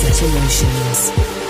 Set Emotions.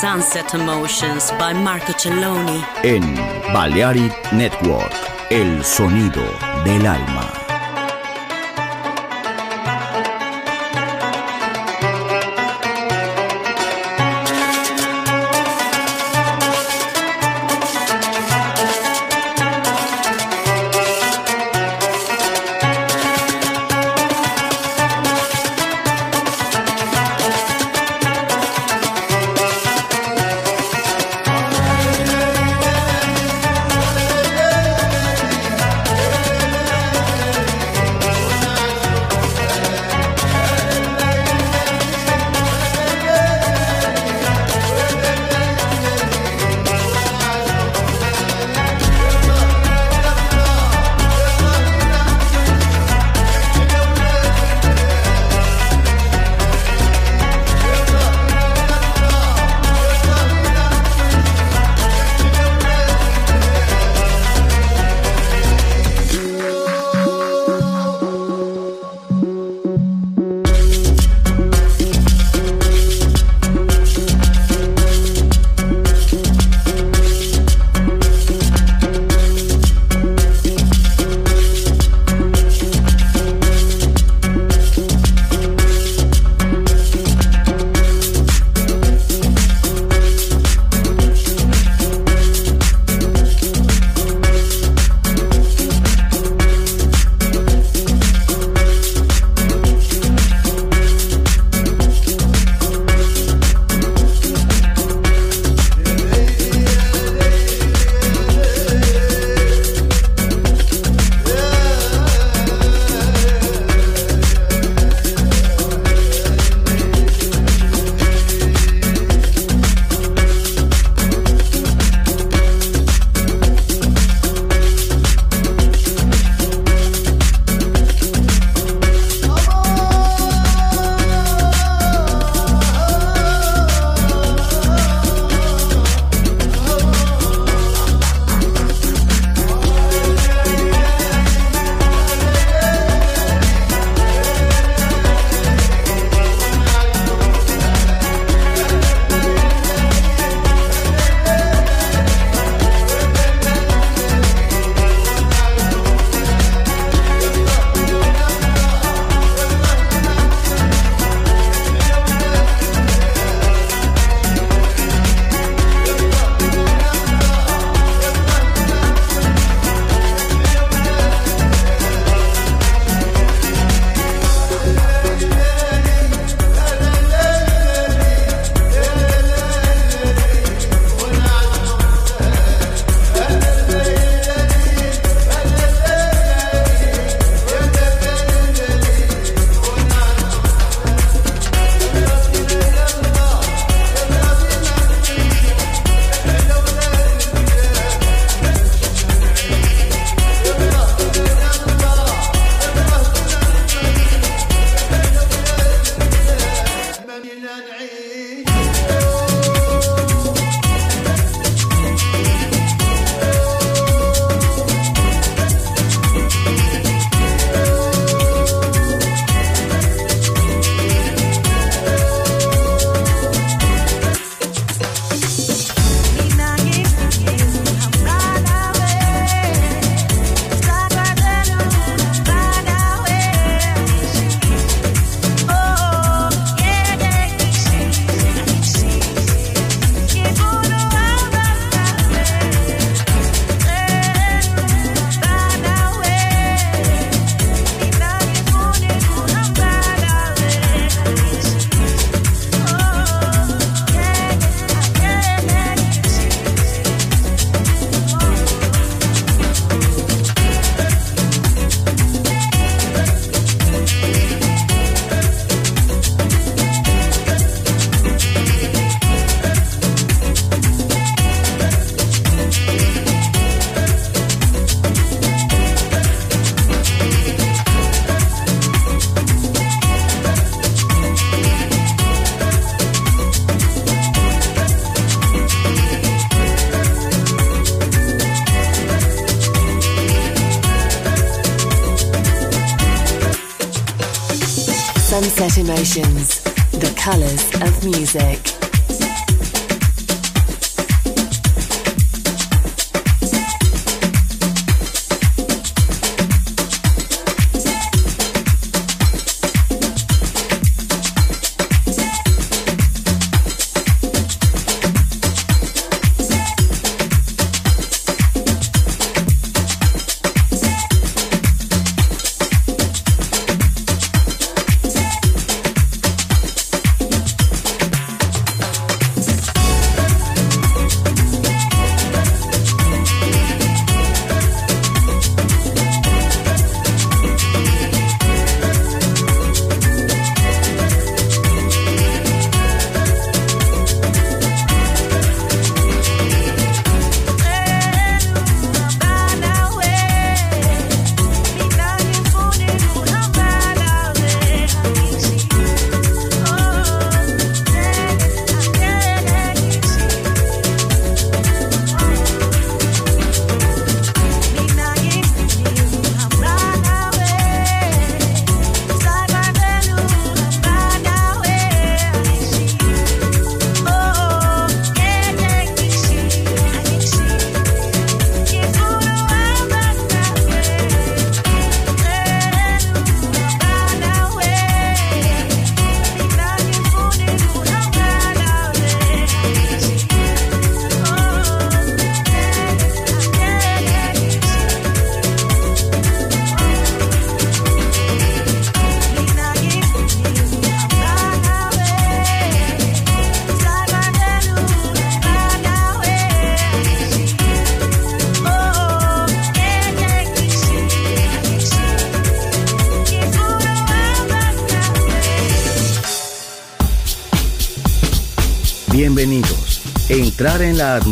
Sunset Emotions by Marco Celloni. En Balearic Network, el sonido del alma.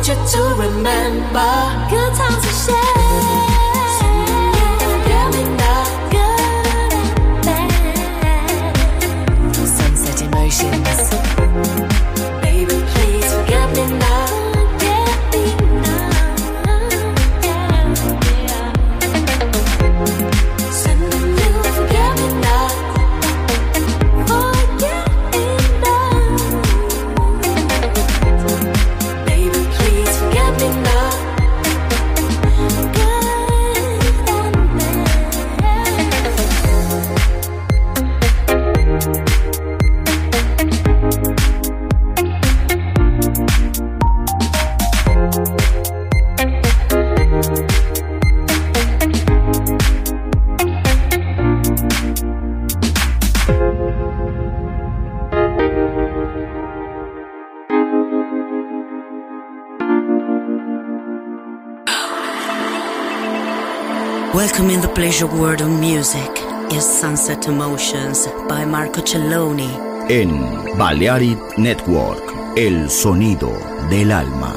want you to remember good times to shared. Pleasure world of music is Sunset Emotions by Marco Celloni. En Balearic Network, el sonido del alma.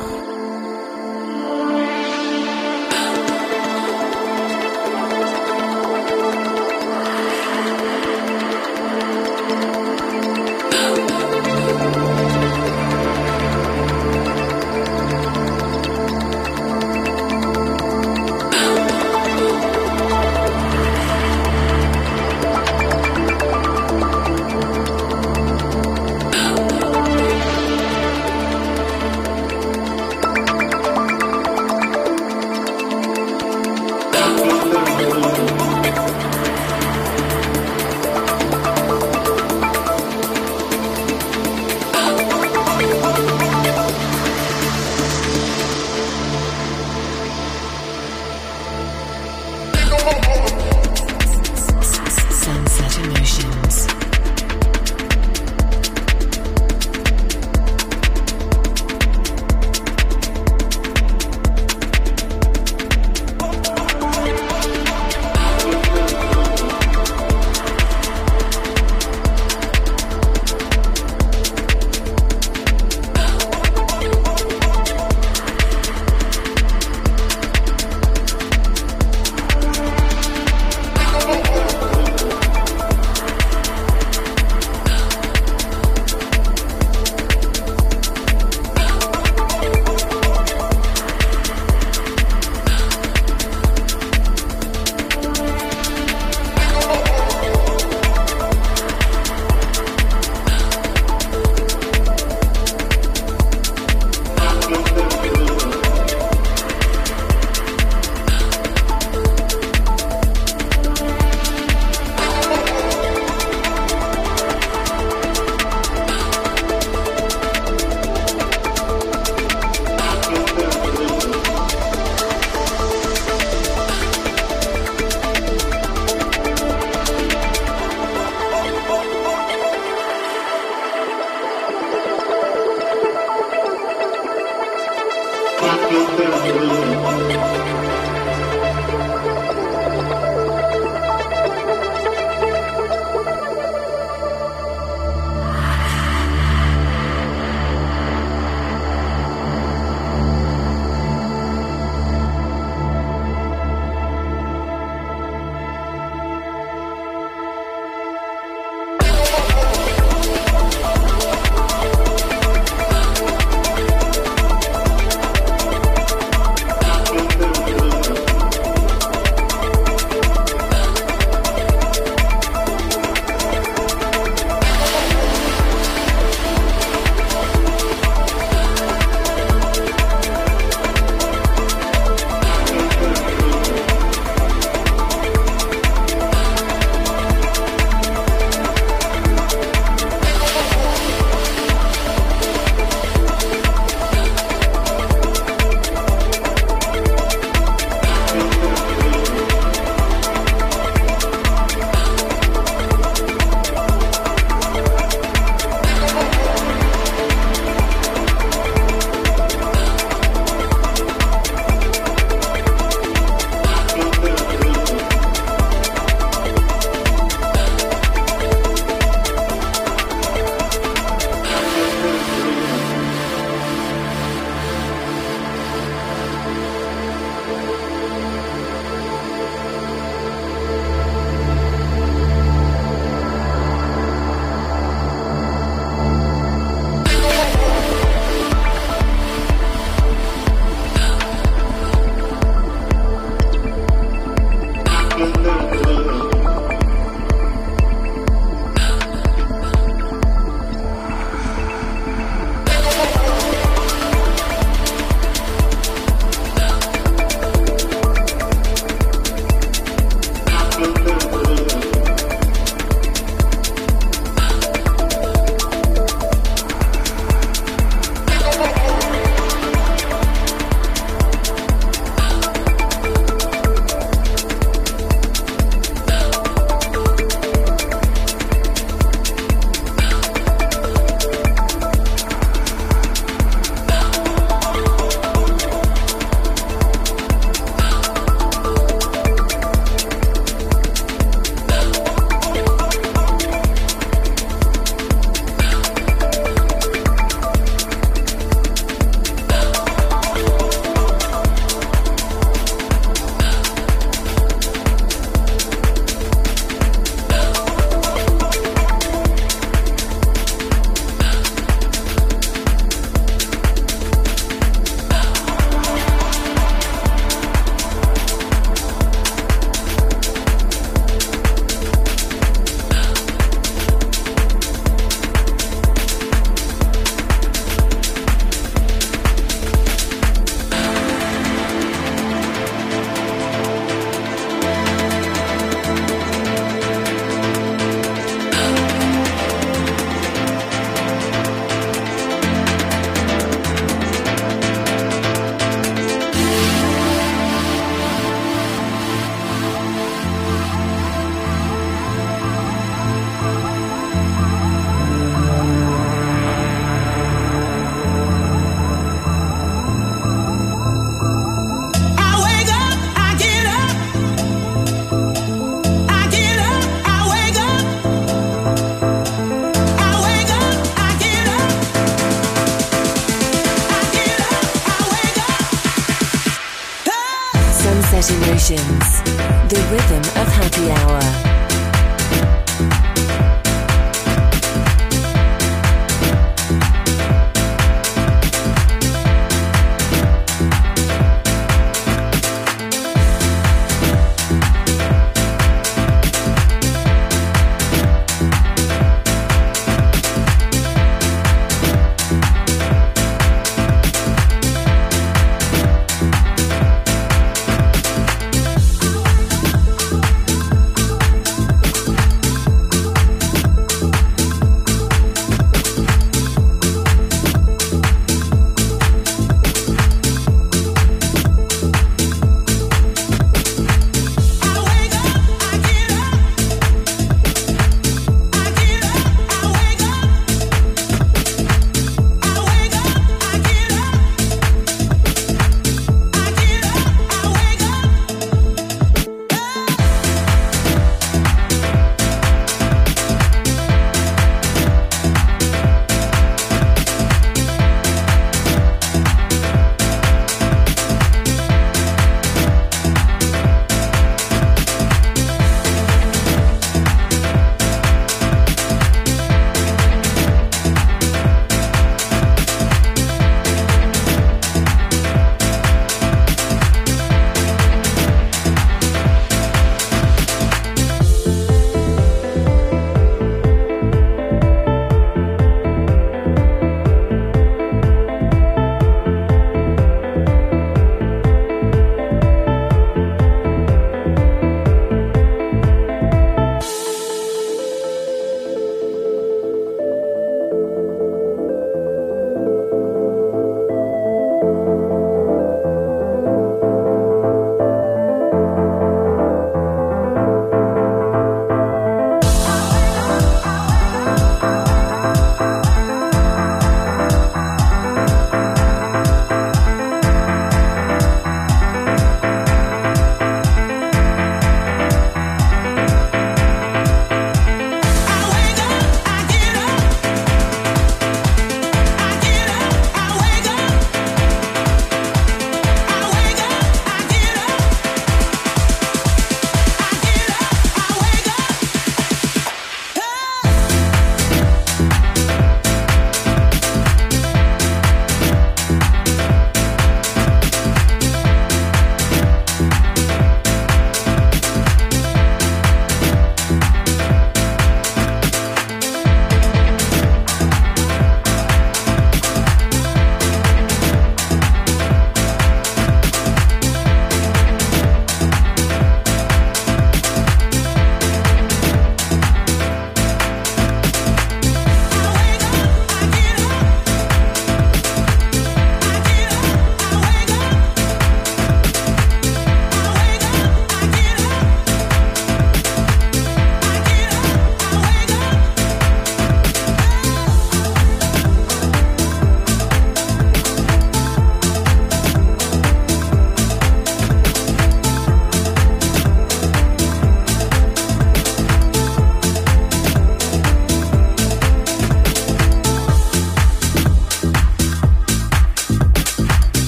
すごい!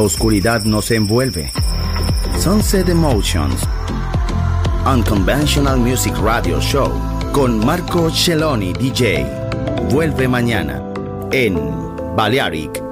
Oscuridad nos envuelve. Sunset Emotions. Unconventional Music Radio Show con Marco Celloni DJ. Vuelve mañana en Balearic